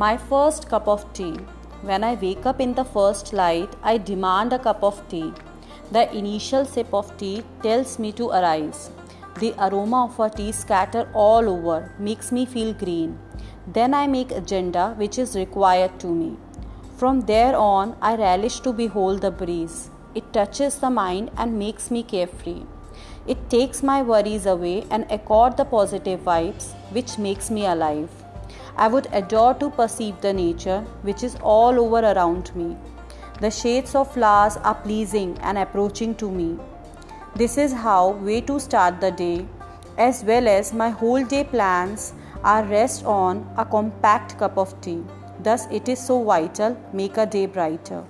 My first cup of tea. When I wake up in the first light, I demand a cup of tea. The initial sip of tea tells me to arise. The aroma of a tea scatter all over makes me feel green. Then I make agenda which is required to me. From there on, I relish to behold the breeze. It touches the mind and makes me carefree. It takes my worries away and accord the positive vibes which makes me alive. I would adore to perceive the nature which is all over around me. The shades of flowers are pleasing and approaching to me. This is how way to start the day, as well as my whole day plans are rest on a compact cup of tea. Thus, it is so vital, make a day brighter.